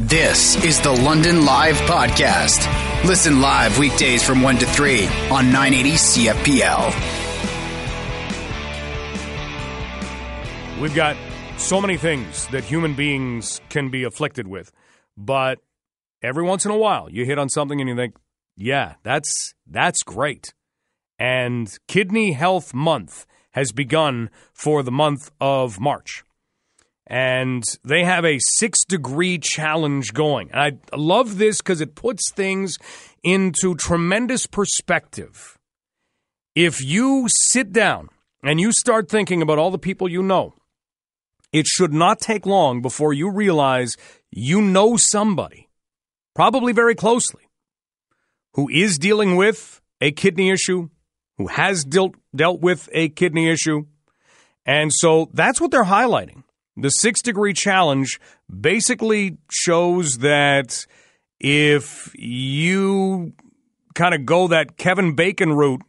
This is the London Live Podcast. Listen live weekdays from 1 to 3 on 980 CFPL. We've got so many things that human beings can be afflicted with, but every once in a while you hit on something and you think, yeah, that's that's great. And Kidney Health Month has begun for the month of March and they have a six degree challenge going. And I love this because it puts things into tremendous perspective. If you sit down and you start thinking about all the people you know, it should not take long before you realize you know somebody, probably very closely, who is dealing with a kidney issue, who has dealt, dealt with a kidney issue. And so that's what they're highlighting. The six degree challenge basically shows that if you kind of go that Kevin Bacon route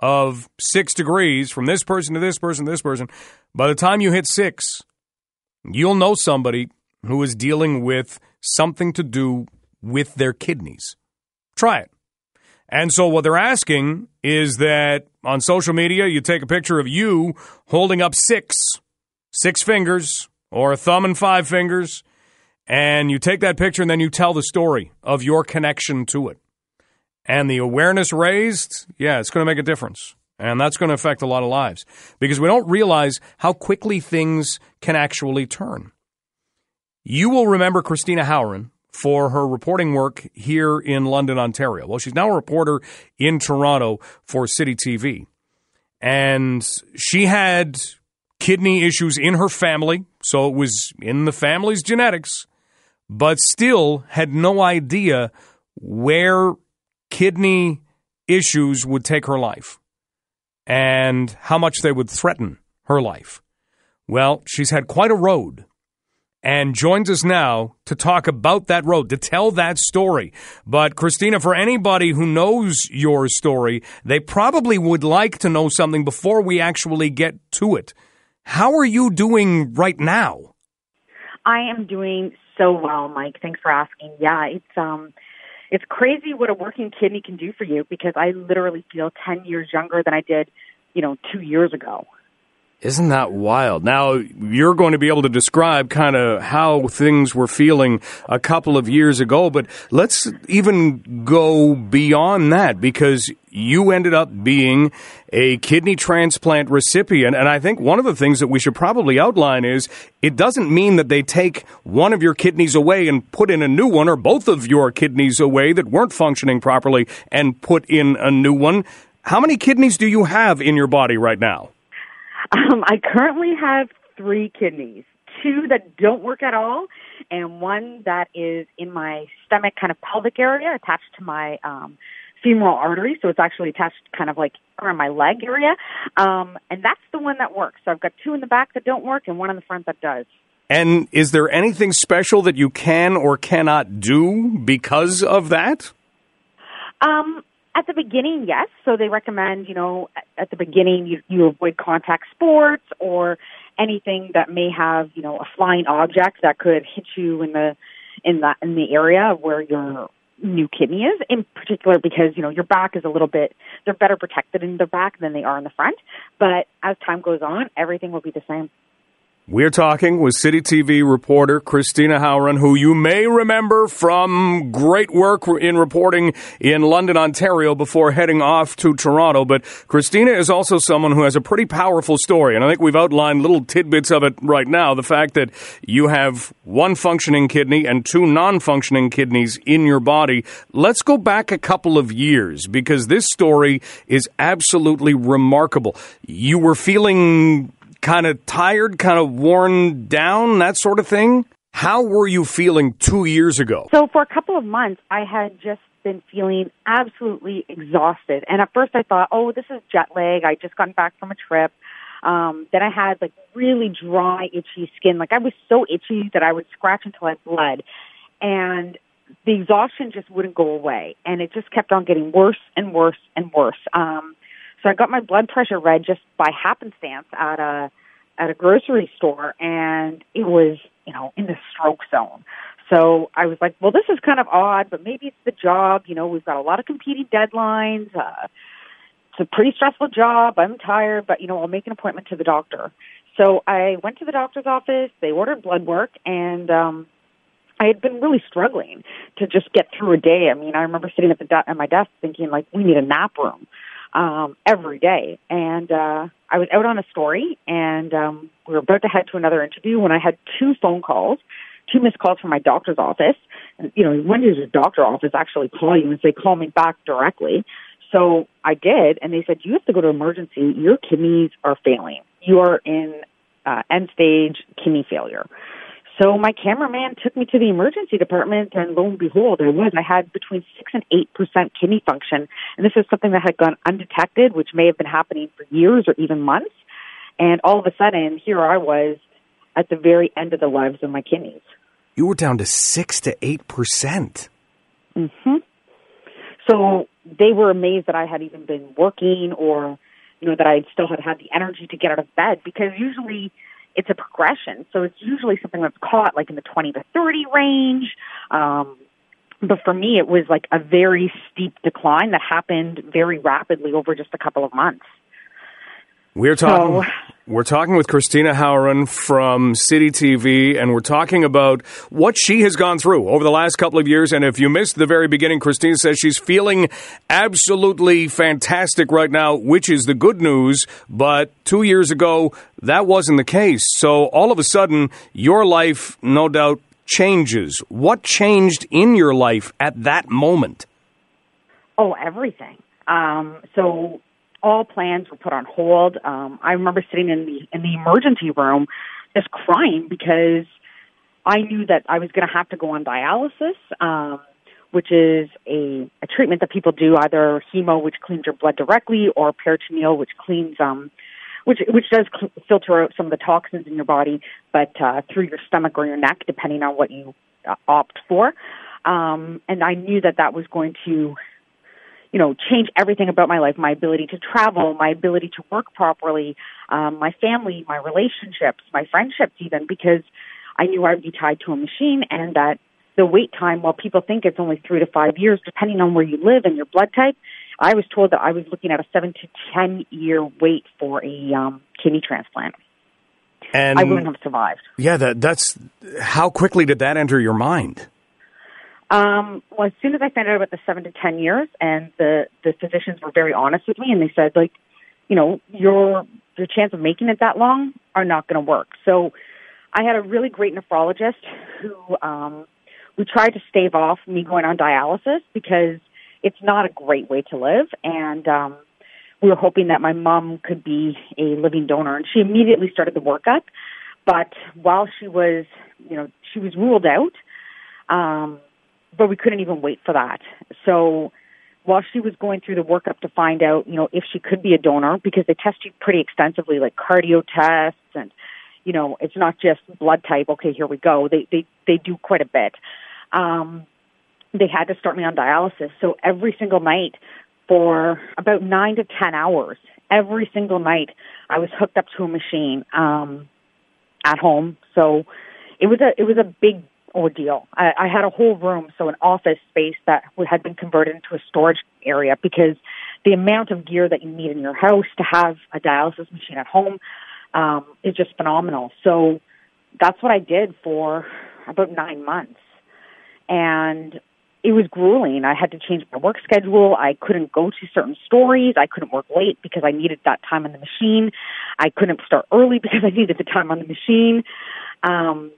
of six degrees from this person to this person to this person, by the time you hit six, you'll know somebody who is dealing with something to do with their kidneys. Try it. And so what they're asking is that on social media, you take a picture of you holding up six, six fingers, or a thumb and five fingers, and you take that picture and then you tell the story of your connection to it. And the awareness raised, yeah, it's going to make a difference. And that's going to affect a lot of lives because we don't realize how quickly things can actually turn. You will remember Christina Howorun for her reporting work here in London, Ontario. Well, she's now a reporter in Toronto for City TV. And she had kidney issues in her family, so it was in the family's genetics, but still had no idea where kidney issues would take her life and how much they would threaten her life. Well, she's had quite a road and joins us now to talk about that road, to tell that story. But, Christina, for anybody who knows your story, they probably would like to know something before we actually get to it. How are you doing right now? I am doing so well, Mike. Thanks for asking. Yeah, it's um it's crazy what a working kidney can do for you because I literally feel 10 years younger than I did, you know, 2 years ago. Isn't that wild? Now, you're going to be able to describe kind of how things were feeling a couple of years ago, but let's even go beyond that because you ended up being a kidney transplant recipient. And I think one of the things that we should probably outline is it doesn't mean that they take one of your kidneys away and put in a new one, or both of your kidneys away that weren't functioning properly and put in a new one. How many kidneys do you have in your body right now? Um, I currently have three kidneys, two that don't work at all, and one that is in my stomach, kind of pelvic area, attached to my um, femoral artery. So it's actually attached kind of like around my leg area. Um, and that's the one that works. So I've got two in the back that don't work and one in the front that does. And is there anything special that you can or cannot do because of that? Um, at the beginning, yes. So they recommend, you know, at the beginning you, you avoid contact sports or anything that may have, you know, a flying object that could hit you in the in the in the area where your new kidney is. In particular, because you know your back is a little bit they're better protected in the back than they are in the front. But as time goes on, everything will be the same. We're talking with City TV reporter Christina Howorun, who you may remember from great work in reporting in London, Ontario before heading off to Toronto. But Christina is also someone who has a pretty powerful story. And I think we've outlined little tidbits of it right now. The fact that you have one functioning kidney and two non functioning kidneys in your body. Let's go back a couple of years because this story is absolutely remarkable. You were feeling kind of tired, kind of worn down, that sort of thing? How were you feeling two years ago? So, for a couple of months, I had just been feeling absolutely exhausted. And at first, I thought, oh, this is jet lag. I just gotten back from a trip. Um, then I had like really dry, itchy skin. Like I was so itchy that I would scratch until I bled. And the exhaustion just wouldn't go away. And it just kept on getting worse and worse and worse. Um, so I got my blood pressure read just by happenstance at a at a grocery store, and it was you know in the stroke zone. So I was like, well, this is kind of odd, but maybe it's the job. You know, we've got a lot of competing deadlines. Uh, it's a pretty stressful job. I'm tired, but you know, I'll make an appointment to the doctor. So I went to the doctor's office. They ordered blood work, and um, I had been really struggling to just get through a day. I mean, I remember sitting at the de- at my desk thinking, like, we need a nap room um, every day. And uh, I was out on a story, and um, we were about to head to another interview when I had two phone calls, two missed calls from my doctor's office. And, you know, when does your doctor office actually call you and say, call me back directly? So I did, and they said, you have to go to emergency. Your kidneys are failing. You are in uh, end stage kidney failure. So my cameraman took me to the emergency department, and lo and behold, I was. I had between six and eight percent kidney function, and this is something that had gone undetected, which may have been happening for years or even months. And all of a sudden, here I was at the very end of the lives of my kidneys. You were down to six to eight percent. Mm-hmm. So they were amazed that I had even been working, or you know that I still had had the energy to get out of bed, because usually it's a progression. So it's usually something that's caught like in the 20 to 30 range. Um, but for me, it was like a very steep decline that happened very rapidly over just a couple of months. We're talking. So, we're talking with Christina Howorun from City TV, and we're talking about what she has gone through over the last couple of years. And if you missed the very beginning, Christina says she's feeling absolutely fantastic right now, which is the good news. But two years ago, that wasn't the case. So all of a sudden, your life, no doubt, changes. What changed in your life at that moment? Oh, everything. Um, so all plans were put on hold. Um, I remember sitting in the in the emergency room, just crying because I knew that I was going to have to go on dialysis, um, which is a, a treatment that people do either hemo, which cleans your blood directly, or peritoneal, which cleans um, which which does cl- filter out some of the toxins in your body, but uh, through your stomach or your neck, depending on what you uh, opt for. Um, and I knew that that was going to you know, change everything about my life, my ability to travel, my ability to work properly, um, my family, my relationships, my friendships even, because I knew I would be tied to a machine and that the wait time, while people think it's only three to five years, depending on where you live and your blood type, I was told that I was looking at a seven to ten year wait for a um, kidney transplant. And I wouldn't have survived. Yeah, that, that's how quickly did that enter your mind? Um, well, as soon as I found out about the seven to ten years, and the the physicians were very honest with me, and they said, like, you know, your your chance of making it that long are not going to work. So, I had a really great nephrologist who um, we tried to stave off me going on dialysis because it's not a great way to live, and um, we were hoping that my mom could be a living donor, and she immediately started the workup. But while she was, you know, she was ruled out. Um, but we couldn't even wait for that. So while she was going through the workup to find out, you know, if she could be a donor, because they test you pretty extensively, like cardio tests and, you know, it's not just blood type. Okay, here we go. They they they do quite a bit. Um, they had to start me on dialysis. So every single night for about nine to ten hours, every single night, I was hooked up to a machine um, at home. So it was a it was a big ordeal. I, I had a whole room, so an office space that had been converted into a storage area because the amount of gear that you need in your house to have a dialysis machine at home um, is just phenomenal. So that's what I did for about nine months. And it was grueling. I had to change my work schedule. I couldn't go to certain stories. I couldn't work late because I needed that time on the machine. I couldn't start early because I needed the time on the machine. Um,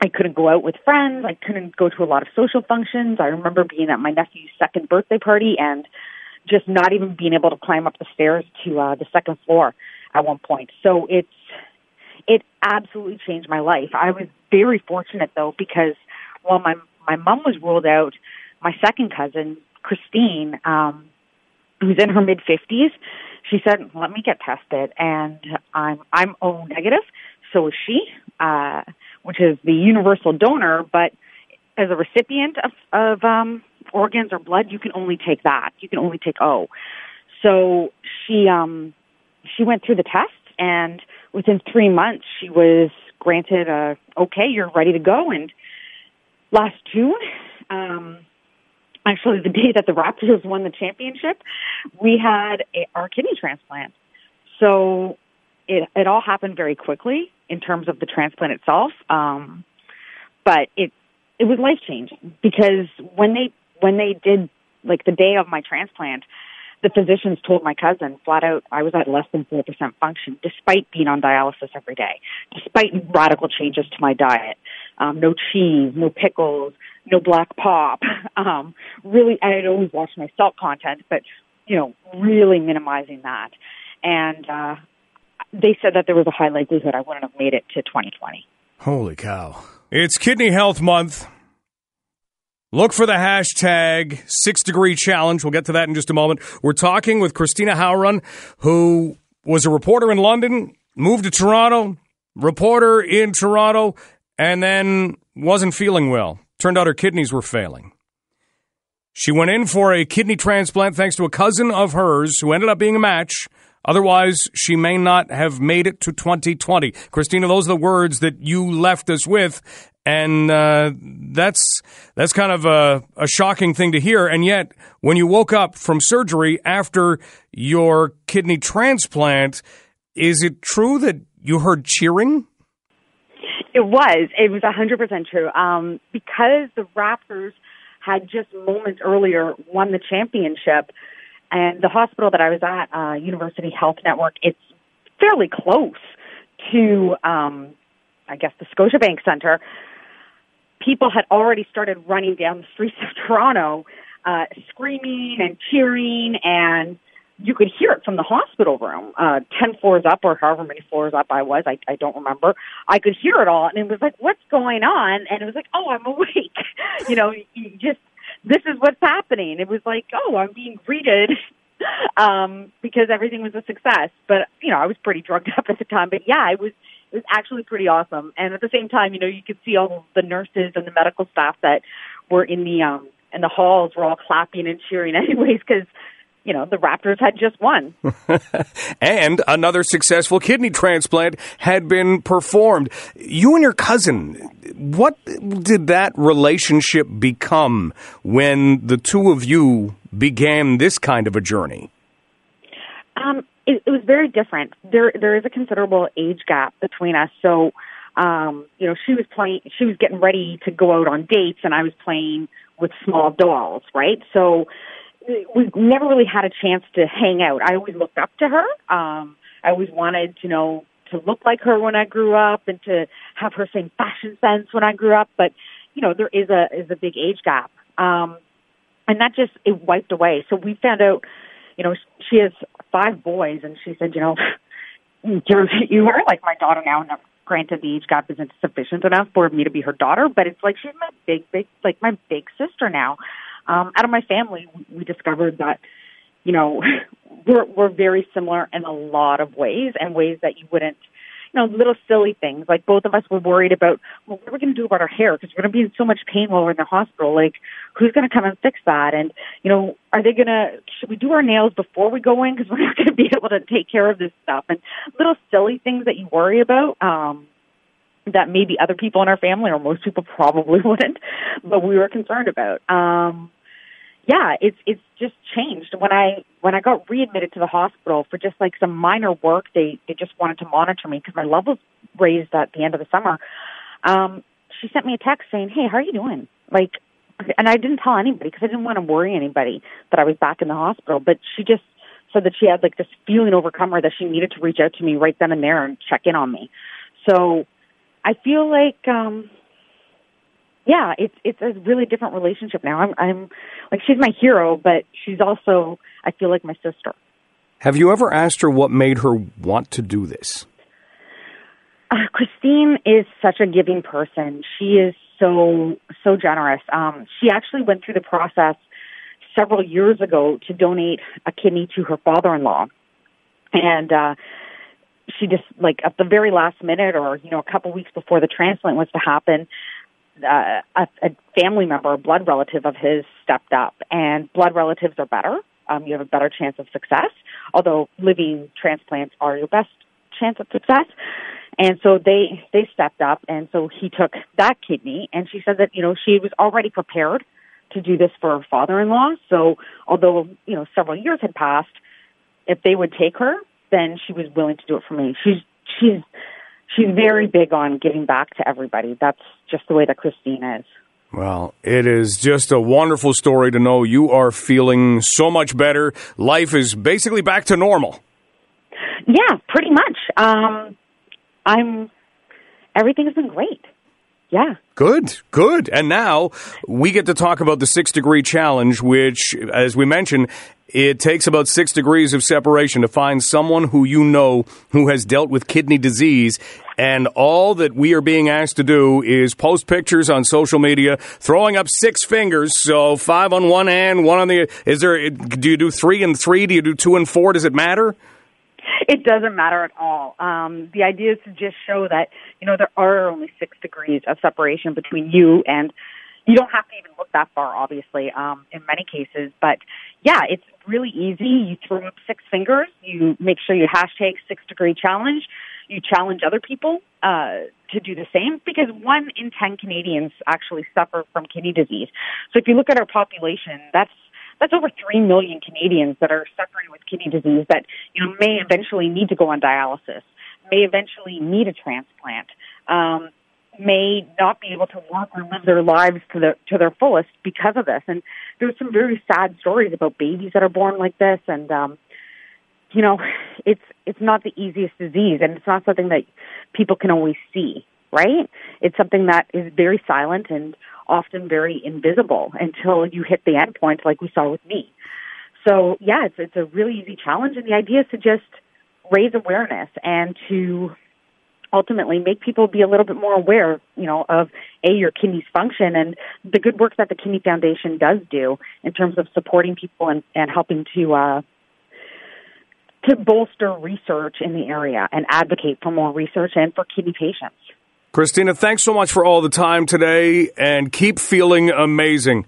I couldn't go out with friends. I couldn't go to a lot of social functions. I remember being at my nephew's second birthday party and just not even being able to climb up the stairs to uh, the second floor at one point. So it's it absolutely changed my life. I was very fortunate though because while my my mom was ruled out, my second cousin Christine, um, who's in her mid fifties, she said, "Let me get tested," and I'm I'm O negative, so is she. Uh, which is the universal donor, but as a recipient of, of um, organs or blood, you can only take that. You can only take O. So she um, she went through the test, and within three months, she was granted a okay, you're ready to go. And last June. Um, actually, the day that the Raptors won the championship, we had a, our kidney transplant. So it it all happened very quickly in terms of the transplant itself. Um, but it it was life changing because when they when they did like the day of my transplant, the physicians told my cousin flat out I was at less than 4% function despite being on dialysis every day, despite radical changes to my diet. Um, no cheese, no pickles, no black pop. Um, really, I had always watched my salt content, but, you know, really minimizing that. And, uh, they said that there was a high likelihood I wouldn't have made it to 2020. Holy cow. It's Kidney Health Month. Look for the hashtag six degree challenge. We'll get to that in just a moment. We're talking with Christina Howorun, who was a reporter in London, moved to Toronto, reporter in Toronto, and then wasn't feeling well. Turned out her kidneys were failing. She went in for a kidney transplant thanks to a cousin of hers who ended up being a match. Otherwise, she may not have made it to 2020. Christina, those are the words that you left us with and uh, that's that's kind of a, a, shocking thing to hear. And yet, when you woke up from surgery after your kidney transplant, is it true that you heard cheering? It was. It was hundred percent true. Um, because the Raptors had just moments earlier won the championship, and the hospital that I was at, uh, University Health Network, it's fairly close to. Um, I guess the Scotiabank Center people had already started running down the streets of Toronto, uh, screaming and cheering, and you could hear it from the hospital room, uh, 10 floors up or however many floors up I was. I, I don't remember. I could hear it all, and it was like, what's going on? And it was like, oh, I'm awake. you know, you just, this is what's happening. It was like, oh, I'm being greeted um, because everything was a success. But, you know, I was pretty drugged up at the time. But yeah, it was, it was actually pretty awesome. And at the same time, you know, you could see all the nurses and the medical staff that were in the um in the halls were all clapping and cheering anyways because you know, the Raptors had just won. and another successful kidney transplant had been performed. You and your cousin, what did that relationship become when the two of you began this kind of a journey? Um, it, it was very different. There there is a considerable age gap between us. So, um, you know, she was playing, she was getting ready to go out on dates, and I was playing with small dolls, right? So, we never really had a chance to hang out. I always looked up to her. Um, I always wanted to know to look like her when I grew up and to have her same fashion sense when I grew up. But you know, there is a is a big age gap, um, and that just it wiped away. So we found out you know, she has five boys, and she said, you know, you're, you are like my daughter now. And granted, the age gap isn't sufficient enough for me to be her daughter, but it's like she's my big, big, like my big sister now. Um, out of my family, we discovered that, you know, we're we're very similar in a lot of ways, and ways that you wouldn't you know, little silly things. Like both of us were worried about, well, what are we going to do about our hair? Because we're going to be in so much pain while we're in the hospital. Like, who's going to come and fix that? And, you know, are they going to, should we do our nails before we go in? Because we're not going to be able to take care of this stuff. And little silly things that you worry about. Um, that maybe other people in our family or most people probably wouldn't, but we were concerned about. Um, yeah, it's it's just changed. When I when I got readmitted to the hospital for just like some minor work, they they just wanted to monitor me because my levels raised at the end of the summer. Um, she sent me a text saying, "Hey, how are you doing?" Like, and I didn't tell anybody because I didn't want to worry anybody that I was back in the hospital. But she just said that she had like this feeling overcome her that she needed to reach out to me right then and there and check in on me. So I feel like um yeah, it's it's a really different relationship now. I'm I'm like she's my hero, but she's also I feel like my sister. Have you ever asked her what made her want to do this? Uh, Christine is such a giving person. She is so so generous. Um, she actually went through the process several years ago to donate a kidney to her father-in-law, and uh, she just like at the very last minute, or you know, a couple weeks before the transplant was to happen, uh, a, a family member, a blood relative of his, stepped up. And blood relatives are better. Um, you have a better chance of success, although living transplants are your best chance of success. And so they they stepped up, and so he took that kidney. And she said that you know she was already prepared to do this for her father-in-law. So although you know several years had passed, if they would take her, then she was willing to do it for me. She's she's she's very big on giving back to everybody. That's just the way that Christine is. Well, it is just a wonderful story to know you are feeling so much better. Life is basically back to normal. Yeah, pretty much. Um, I'm. Everything's been great. Yeah. Good, good. And now we get to talk about the six degree challenge, which, as we mentioned, it takes about six degrees of separation to find someone who you know who has dealt with kidney disease. And all that we are being asked to do is post pictures on social media, throwing up six fingers. So five on one hand, one on the. Is there? Do you do three and three? Do you do two and four? Does it matter? It doesn't matter at all. Um, the idea is to just show that you know there are only six degrees of separation between you and you don't have to even look that far, obviously, um, in many cases. But yeah, it's really easy. You throw up six fingers. You make sure you hashtag six degree challenge. You challenge other people uh, to do the same because one in ten Canadians actually suffer from kidney disease. So if you look at our population, that's that's over three million Canadians that are suffering with kidney disease that you know may eventually need to go on dialysis, may eventually need a transplant. Um, may not be able to work or live their lives to the to their fullest because of this. And there's some very sad stories about babies that are born like this and um you know, it's it's not the easiest disease and it's not something that people can always see, right? It's something that is very silent and often very invisible until you hit the end point like we saw with me. So yeah, it's it's a really easy challenge and the idea is to just raise awareness and to ultimately make people be a little bit more aware, you know, of a your kidneys function and the good work that the Kidney Foundation does do in terms of supporting people and, and helping to uh, to bolster research in the area and advocate for more research and for kidney patients. Christina, thanks so much for all the time today and keep feeling amazing.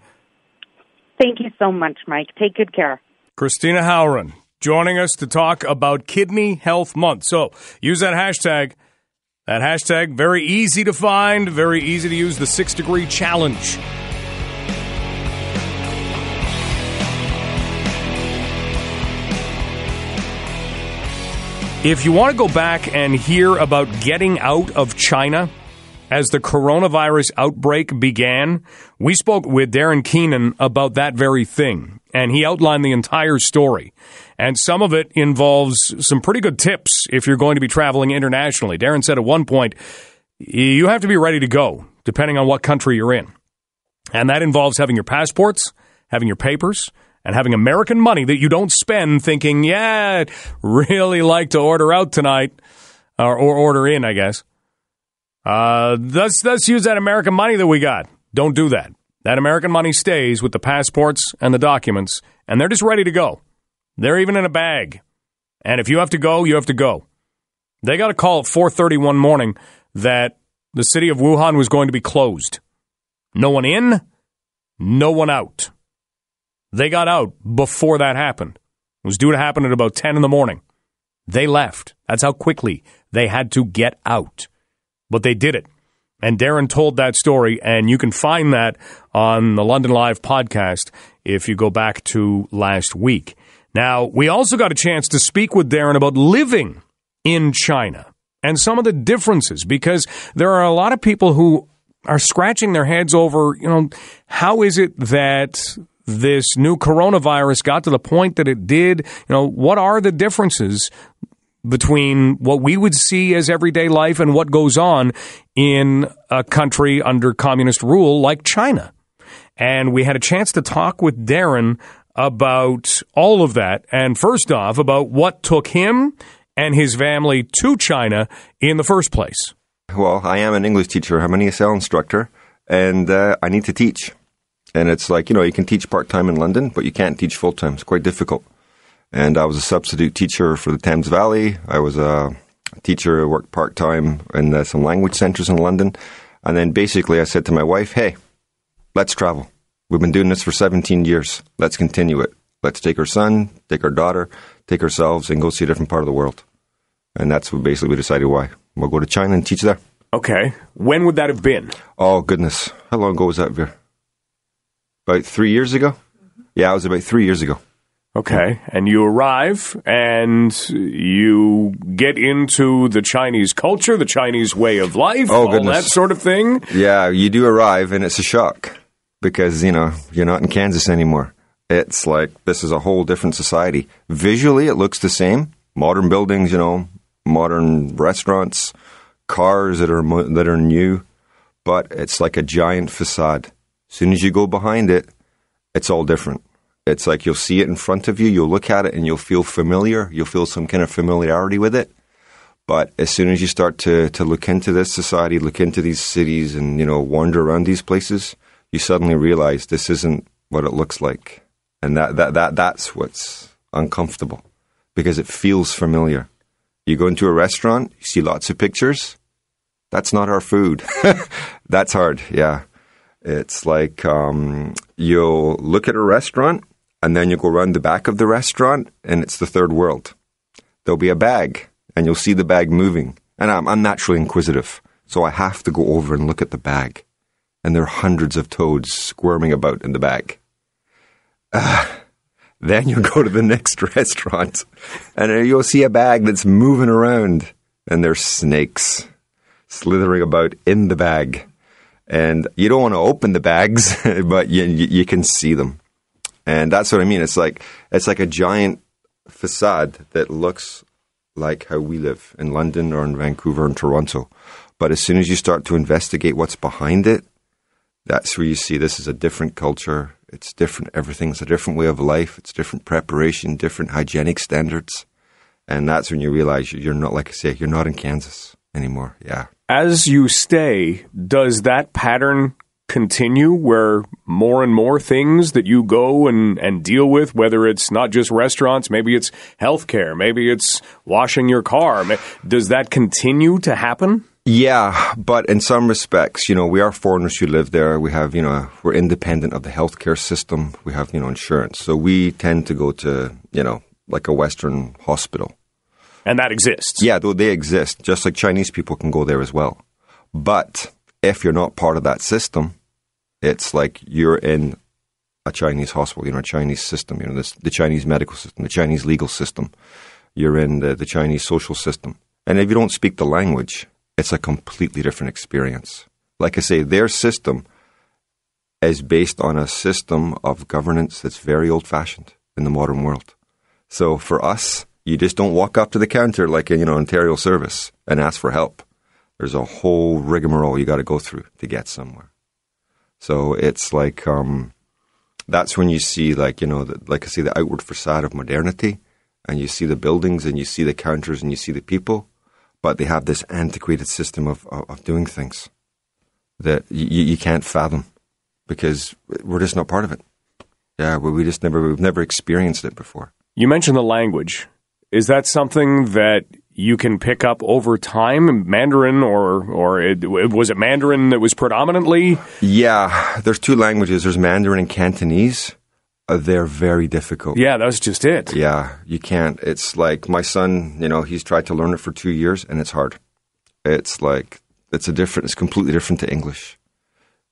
Thank you so much, Mike. Take good care. Christina Howorun joining us to talk about Kidney Health Month. So use that hashtag that hashtag, very easy to find, very easy to use, the six degree challenge. If you want to go back and hear about getting out of China as the coronavirus outbreak began, we spoke with Darren Keenan about that very thing, and he outlined the entire story. And some of it involves some pretty good tips if you're going to be traveling internationally. Darren said at one point, you have to be ready to go, depending on what country you're in. And that involves having your passports, having your papers, and having American money that you don't spend thinking, yeah, I'd really like to order out tonight, or, or order in, I guess. Uh, let's, let's use that American money that we got. Don't do that. That American money stays with the passports and the documents, and they're just ready to go. They're even in a bag. And if you have to go, you have to go. They got a call at 4:30 one morning that the city of Wuhan was going to be closed. No one in, no one out. They got out before that happened. It was due to happen at about 10 in the morning. They left. That's how quickly they had to get out. But they did it. And Darren told that story, and you can find that on the London Live podcast if you go back to last week. Now, we also got a chance to speak with Darren about living in China and some of the differences because there are a lot of people who are scratching their heads over, you know, how is it that this new coronavirus got to the point that it did? You know, what are the differences between what we would see as everyday life and what goes on in a country under communist rule like China? And we had a chance to talk with Darren about all of that. And first off, about what took him and his family to China in the first place. Well, I am an English teacher, I'm an ESL instructor, and uh, I need to teach. And it's like, you know, you can teach part time in London, but you can't teach full time. It's quite difficult. And I was a substitute teacher for the Thames Valley. I was a teacher who worked part time in uh, some language centers in London. And then basically I said to my wife, hey, let's travel. We've been doing this for 17 years. Let's continue it. Let's take our son, take our daughter, take ourselves, and go see a different part of the world. And that's what basically we decided why. We'll go to China and teach there. Okay. When would that have been? Oh, goodness. How long ago was that, Veer? About three years ago? Mm-hmm. Yeah, it was about three years ago. Okay. And you arrive and you get into the Chinese culture, the Chinese way of life, Oh, all goodness. that sort of thing. Yeah, you do arrive and it's a shock because, you know, you're not in Kansas anymore. It's like this is a whole different society. Visually, it looks the same. Modern buildings, you know, modern restaurants, cars that are that are new, but it's like a giant facade. As soon as you go behind it, it's all different. It's like you'll see it in front of you, you'll look at it and you'll feel familiar, you'll feel some kind of familiarity with it. But as soon as you start to, to look into this society, look into these cities and, you know, wander around these places, you suddenly realize this isn't what it looks like. And that, that, that that's what's uncomfortable because it feels familiar. You go into a restaurant, you see lots of pictures. That's not our food. that's hard, yeah. It's like um, you'll look at a restaurant and then you go around the back of the restaurant and it's the third world. There'll be a bag and you'll see the bag moving. And I'm, I'm naturally inquisitive, so I have to go over and look at the bag. And there are hundreds of toads squirming about in the bag. Ah, then you go to the next restaurant and you'll see a bag that's moving around and there's snakes slithering about in the bag. And you don't want to open the bags, but you, you, you can see them. And that's what I mean. It's like it's like a giant facade that looks like how we live in London or in Vancouver and Toronto. But as soon as you start to investigate what's behind it, that's where you see this is a different culture. It's different. Everything's a different way of life. It's different preparation, different hygienic standards. And that's when you realize you're not, like I say, you're not in Kansas anymore. Yeah. As you stay, does that pattern continue where more and more things that you go and, and deal with, whether it's not just restaurants, maybe it's healthcare, maybe it's washing your car, does that continue to happen? Yeah, but in some respects, you know, we are foreigners who live there. We have, you know, we're independent of the healthcare system. We have, you know, insurance. So we tend to go to, you know, like a Western hospital. And that exists. Yeah, though they exist, just like Chinese people can go there as well. But if you're not part of that system, it's like you're in a Chinese hospital, you know, a Chinese system, you know, this, the Chinese medical system, the Chinese legal system. You're in the, the Chinese social system. And if you don't speak the language, it's a completely different experience. Like I say, their system is based on a system of governance that's very old fashioned in the modern world. So for us, you just don't walk up to the counter like a you know Ontario service and ask for help. There's a whole rigmarole you got to go through to get somewhere. So it's like um, that's when you see like you know the, like I say the outward facade of modernity, and you see the buildings and you see the counters and you see the people, but they have this antiquated system of of, of doing things that you, you can't fathom because we're just not part of it. Yeah, we, we just never we've never experienced it before. You mentioned the language. Is that something that you can pick up over time, Mandarin, or or it, was it Mandarin that was predominantly? Yeah, there's two languages. There's Mandarin and Cantonese. Uh, they're very difficult. Yeah, that was just it. Yeah, you can't. It's like my son. You know, he's tried to learn it for two years, and it's hard. It's like it's a different. It's completely different to English.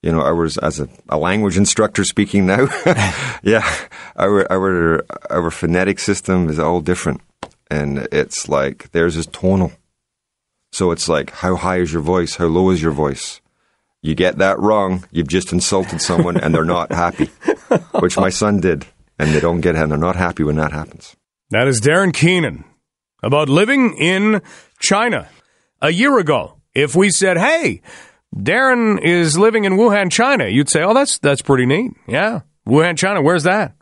You know, I was as a, a language instructor speaking now. yeah, our our our phonetic system is all different, and it's like theirs is tonal. So it's like how high is your voice? How low is your voice? You get that wrong, you've just insulted someone, and they're not happy. Which my son did, and they don't get it, and they're not happy when that happens. That is Darren Keenan about living in China. A year ago, if we said, "Hey," Darren is living in Wuhan, China, you'd say, "Oh, that's that's pretty neat." Yeah, Wuhan, China. Where's that?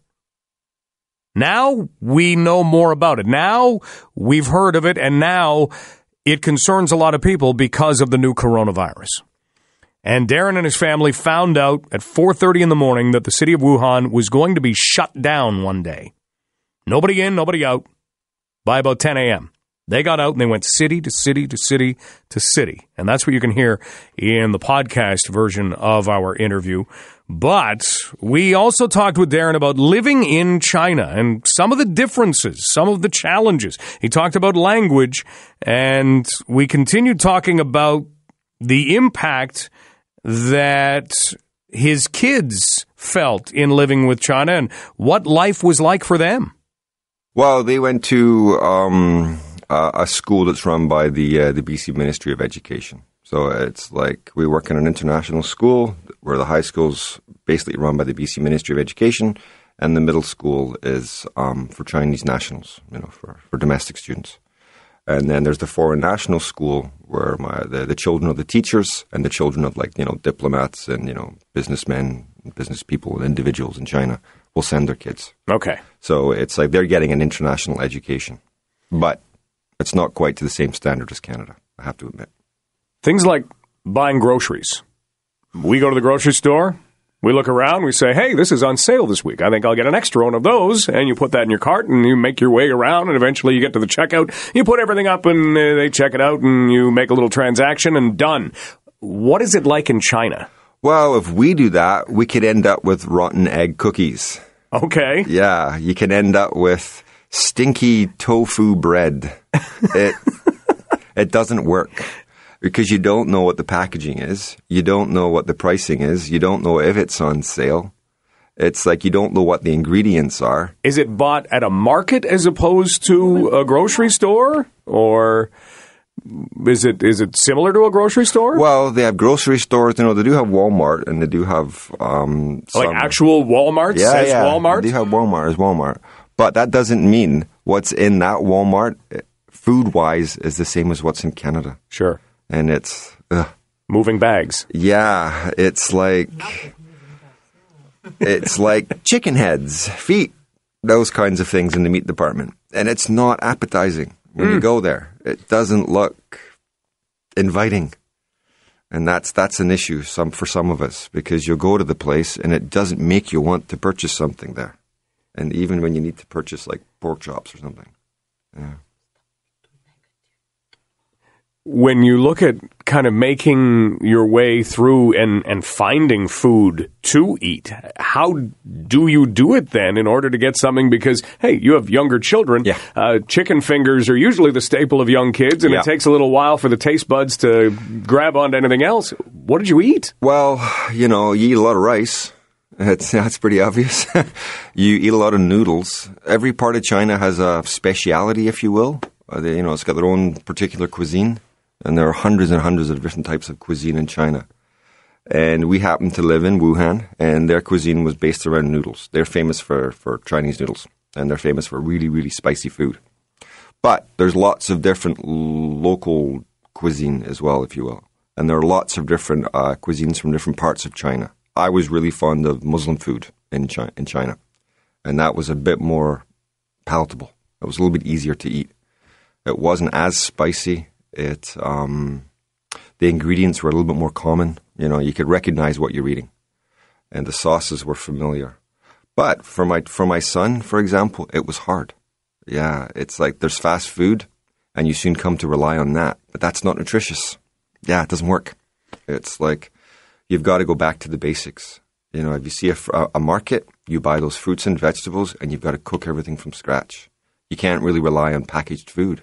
Now we know more about it. Now we've heard of it, and now it concerns a lot of people because of the new coronavirus. And Darren and his family found out at 4:30 in the morning that the city of Wuhan was going to be shut down one day. Nobody in, nobody out. By about 10 a.m., they got out and they went city to city to city to city. And that's what you can hear in the podcast version of our interview But we also talked with Darren about living in China and some of the differences, some of the challenges. He talked about language, and we continued talking about the impact that his kids felt in living with China and what life was like for them. Well, they went to um, a, school that's run by the uh, the BC Ministry of Education. So it's like we work in an international school where the high school's basically run by the BC Ministry of Education, and the middle school is um, for Chinese nationals, you know, for, for domestic students. And then there's the foreign national school where my, the, the children of the teachers and the children of like, you know, diplomats and, you know, businessmen, business people and individuals in China will send their kids. Okay. So it's like they're getting an international education. But it's not quite to the same standard as Canada, I have to admit. Things like buying groceries. We go to the grocery store, we look around, we say, hey, this is on sale this week. I think I'll get an extra one of those. And you put that in your cart and you make your way around, and eventually you get to the checkout. You put everything up and they check it out, and you make a little transaction and done. What is it like in China? Well, if we do that, we could end up with rotten egg cookies. Okay. Yeah, you can end up with stinky tofu bread. it it doesn't work because you don't know what the packaging is. You don't know what the pricing is. You don't know if it's on sale. It's like you don't know what the ingredients are. Is it bought at a market as opposed to a grocery store? Or is it is it similar to a grocery store? Well, they have grocery stores. You know, they do have Walmart, and they do have um, like actual Walmart yeah, yeah. Walmart? They do have Walmart as Walmart, but that doesn't mean what's in that Walmart, food wise, is the same as what's in Canada, Sure. And it's. Ugh. Moving bags. Yeah, it's like it's like chicken heads, feet, those kinds of things in the meat department, and it's not appetizing when you mm. go there. It doesn't look inviting, and that's that's an issue some for some of us because you'll go to the place and it doesn't make you want to purchase something there, and even when you need to purchase like pork chops or something. When you look at kind of making your way through and, and finding food to eat, how do you do it then in order to get something? Because, hey, you have younger children. Yeah. Uh, chicken fingers are usually the staple of young kids, and Yeah. it takes a little while for the taste buds to grab onto anything else. What did you eat? Well, you know, you eat a lot of rice. It's, that's pretty obvious. you eat a lot of noodles. Every part of China has a speciality, if you will. Uh, they, you know, it's got their own particular cuisine, and there are hundreds and hundreds of different types of cuisine in China. And we happened to live in Wuhan, and their cuisine was based around noodles. They're famous for, for Chinese noodles, and they're famous for really, really spicy food. But there's lots of different local cuisine as well, if you will. And there are lots of different uh, cuisines from different parts of China. I was really fond of Muslim food in China, in China, and that was a bit more palatable. It was a little bit easier to eat. It wasn't as spicy. It um, the ingredients were a little bit more common. You know, you could recognize what you're eating, and the sauces were familiar. But for my for my son, for example, it was hard. Yeah, it's like there's fast food, and you soon come to rely on that. But that's not nutritious. Yeah, it doesn't work. It's like you've got to go back to the basics. You know, if you see a, a market, you buy those fruits and vegetables, and you've got to cook everything from scratch. You can't really rely on packaged food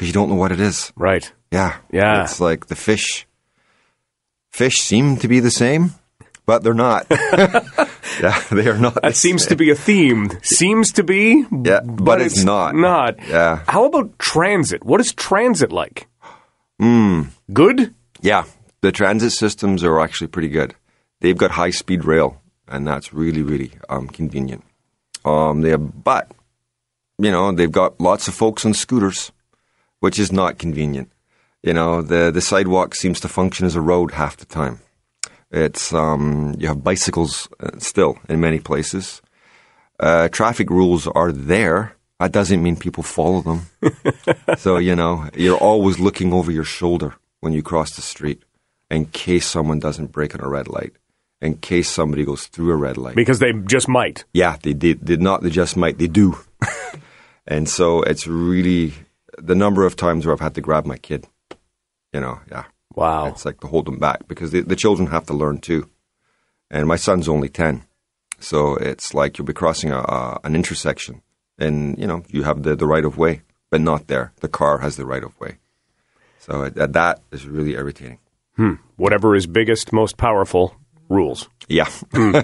because you don't know what it is. Right. Yeah, Yeah. It's like the fish. Fish seem to be the same, but they're not. yeah, they are not. That seems to be a theme. Seems to be, Yeah, but it's not. Not. Yeah. How about transit? What is transit like? Mm. Good. Yeah, the transit systems are actually pretty good. They've got high speed rail, and that's really, really um, convenient. Um, they have, but you know, they've got lots of folks on scooters, which is not convenient. You know, the the sidewalk seems to function as a road half the time. It's um, you have bicycles uh, still in many places. Uh, traffic rules are there. That doesn't mean people follow them. so you know, you're always looking over your shoulder when you cross the street, in case someone doesn't brake on a red light, in case somebody goes through a red light. Because they just might. Yeah, they did. Did not. They just might. They do. and so it's really the number of times where I've had to grab my kid. You know, yeah. Wow. It's like to hold them back because the, the children have to learn too. and my son's only ten, so it's like you'll be crossing a, a, an intersection, and you know you have the, the right of way, but not there. The car has the right of way, so uh, that is really irritating. Hmm. Whatever is biggest, most powerful rules. Yeah.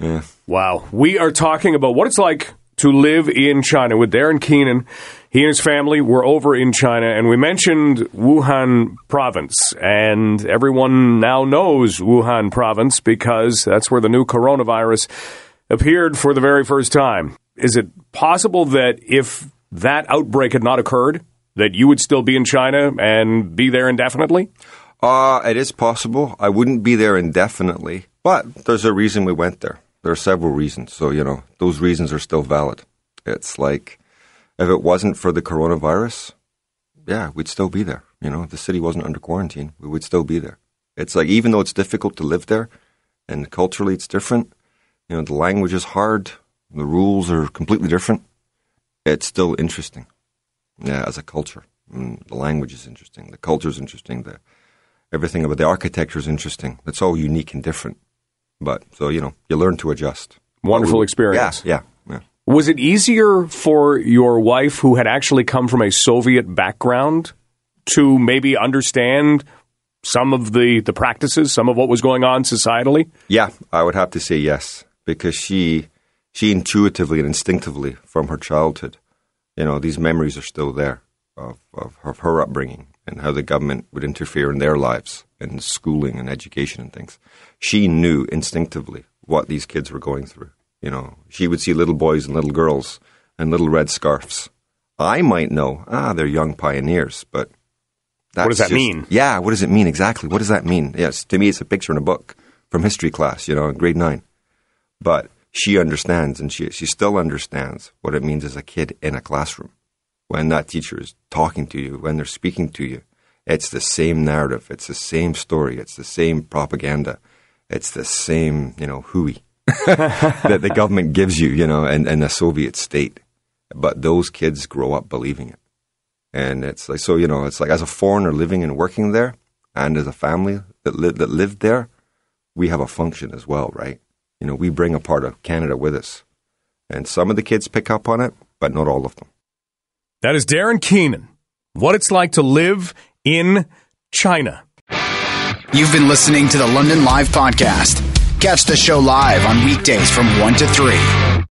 yeah. Wow. We are talking about what it's like to live in China with Darren Keenan. He and his family were over in China, and we mentioned Wuhan province. And everyone now knows Wuhan province because that's where the new coronavirus appeared for the very first time. Is it possible that if that outbreak had not occurred, that you would still be in China and be there indefinitely? Uh, it is possible. I wouldn't be there indefinitely, but there's a reason we went there. There are several reasons. So, you know, those reasons are still valid. It's like if it wasn't for the coronavirus, yeah, we'd still be there. You know, if the city wasn't under quarantine, we would still be there. It's like even though it's difficult to live there and culturally it's different, you know, the language is hard, the rules are completely different, it's still interesting. Yeah, as a culture. And the language is interesting, the culture is interesting, the everything about the architecture is interesting. It's all unique and different. But so you know, you learn to adjust. Wonderful experience. Yeah, yeah, yeah. Was it easier for your wife, who had actually come from a Soviet background, to maybe understand some of the the practices, some of what was going on societally? Yeah, I would have to say yes because she she intuitively and instinctively from her childhood, you know, these memories are still there of, of, of her upbringing and how the government would interfere in their lives and schooling and education and things. She knew instinctively what these kids were going through. You know, she would see little boys and little girls and little red scarves. I might know, ah, they're young pioneers, but what does that just, mean? Yeah, what does it mean exactly? What does that mean? Yes, to me, it's a picture in a book from history class, you know, in grade nine. But she understands, and she she still understands what it means as a kid in a classroom when that teacher is talking to you, when they're speaking to you. It's the same narrative. It's the same story. It's the same propaganda. It's the same, you know, hooey that the government gives you, you know, and, in the Soviet state. But those kids grow up believing it. And it's like, so, you know, it's like as a foreigner living and working there, and as a family that, li- that lived there, we have a function as well, right? You know, we bring a part of Canada with us. And some of the kids pick up on it, but not all of them. That is Darren Keenan. What it's like to live in China. You've been listening to the London Live Podcast. Catch the show live on weekdays from 1 to 3.